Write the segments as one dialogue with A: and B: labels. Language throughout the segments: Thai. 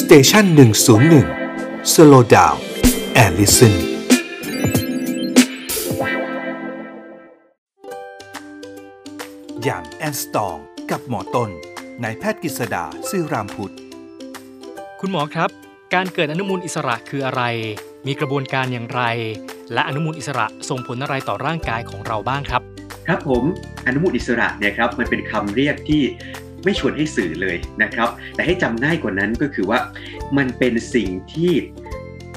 A: สเตชันหนึ่งศูนย์หนึ่งสโลดาวแอลลิสันอย่างแอนสตองกับหมอต้นนายแพทย์กฤษดาซื่อรามพุทธ
B: คุณหมอครับ การเกิดอนุมูลอิสระคืออะไร มีกระบวนการอย่างไร และอนุมูลอิสระส่งผลอะไรต่อร่างกายของเราบ้างครับ
C: ครับผมอนุมูลอิสระเนี่ยครับมันเป็นคำเรียกที่ ไม่ชวนให้สื่อเลยนะครับ แต่ให้จำง่ายกว่านั้นก็คือว่ามันเป็นสิ่งที่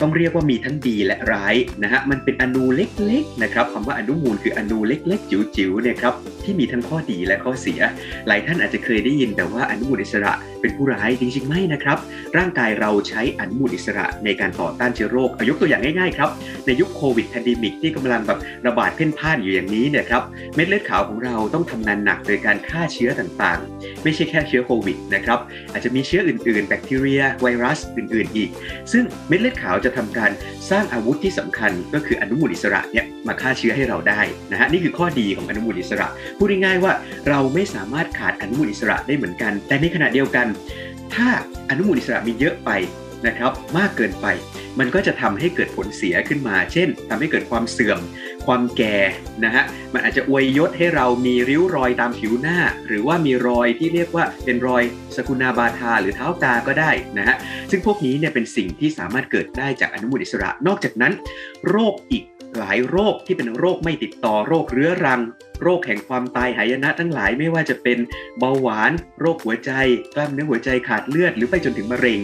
C: ต้องเรียกว่ามีทั้งดีและร้ายนะฮะ มันเป็นอณูเล็กๆนะครับคำว่าอนุมูลคืออณูเล็กๆ จิ๋วๆเนี่ยครับที่มีทั้งข้อดีและข้อเสีย หลายท่านอาจจะเคยได้ยินแต่ว่าอนุมูลอิสระเป็นผู้ร้ายจริงๆไม่นะครับ ร่างกายเราใช้อนุมูลอิสระในการต่อต้านเชื้อโรคอะยกตัวอย่างง่ายๆครับ ในยุคโควิด pandemic ที่กำลังแบบระบาดเพ่นพ่านอยู่อย่างนี้เนี่ยครับเม็ดเลือดขาวของเราต้องทำงานหนักโดยการฆ่าเชื้อต่างๆ ไม่ใช่แค่เชื้อโควิดนะครับอาจจะมีเชื้ออื่นๆ แบคทีเรีย ไวรัสอื่นๆ อีก ซึ่งเม็ดเลือดขาวจะทำการสร้างอาวุธที่สำคัญ ก็คืออนุมูลอิสระเนี่ยมาฆ่าเชื้อให้เราได้นะฮะนี่คือข้อดีของอนุมูลอิสระพูดง่ายๆว่าเราไม่สามารถขาดอนุมูลอิสระได้เหมือนกัน แต่ในขณะเดียวกัน ถ้าอนุมูลอิสระมีเยอะไปนะครับมากเกินไป มันก็จะทำให้เกิดผลเสียขึ้นมา เช่นทำให้เกิดความเสื่อม ความแก่นะฮะ มันอาจจะอวยยศให้เรามีริ้วรอยตามผิวหน้า หรือว่ามีรอยที่เรียกว่าเป็นรอยสกุณาบาทาหรือเท้าตาก็ได้นะฮะ ซึ่งพวกนี้เนี่ยเป็นสิ่งที่สามารถเกิดได้จากอนุมูลอิสระ นอกจากนั้น โรคอีกหลายโรคที่เป็นโรคไม่ติดต่อโรคเรื้อรัง โรคแห่งความตายหายนะทั้งหลายไม่ว่าจะเป็นเบาหวาน โรคหัวใจ กล้ามเนื้อหัวใจขาดเลือดหรือไปจนถึงมะเร็ง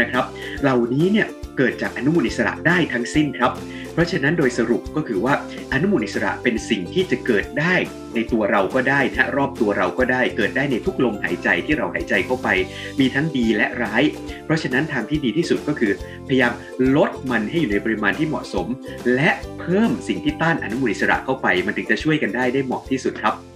C: นะครับ เหล่านี้เนี่ย เกิดจากอนุมูลอิสระได้ทั้งสิ้นครับ เพราะฉะนั้นโดยสรุปก็คือว่าอนุมูลอิสระเป็นสิ่งที่จะเกิดได้ในตัวเราก็ได้นะรอบตัวเราก็ได้เกิดได้ในทุกลมหายใจที่เราหายใจเข้าไป มีทั้งดีและร้าย เพราะฉะนั้นทางที่ดีที่สุดก็คือ พยายามลดมันให้อยู่ในปริมาณที่เหมาะสม และเพิ่มสิ่งที่ต้านอนุมูลอิสระเข้าไป มันถึงจะช่วยกันได้ได้เหมาะที่สุดครับ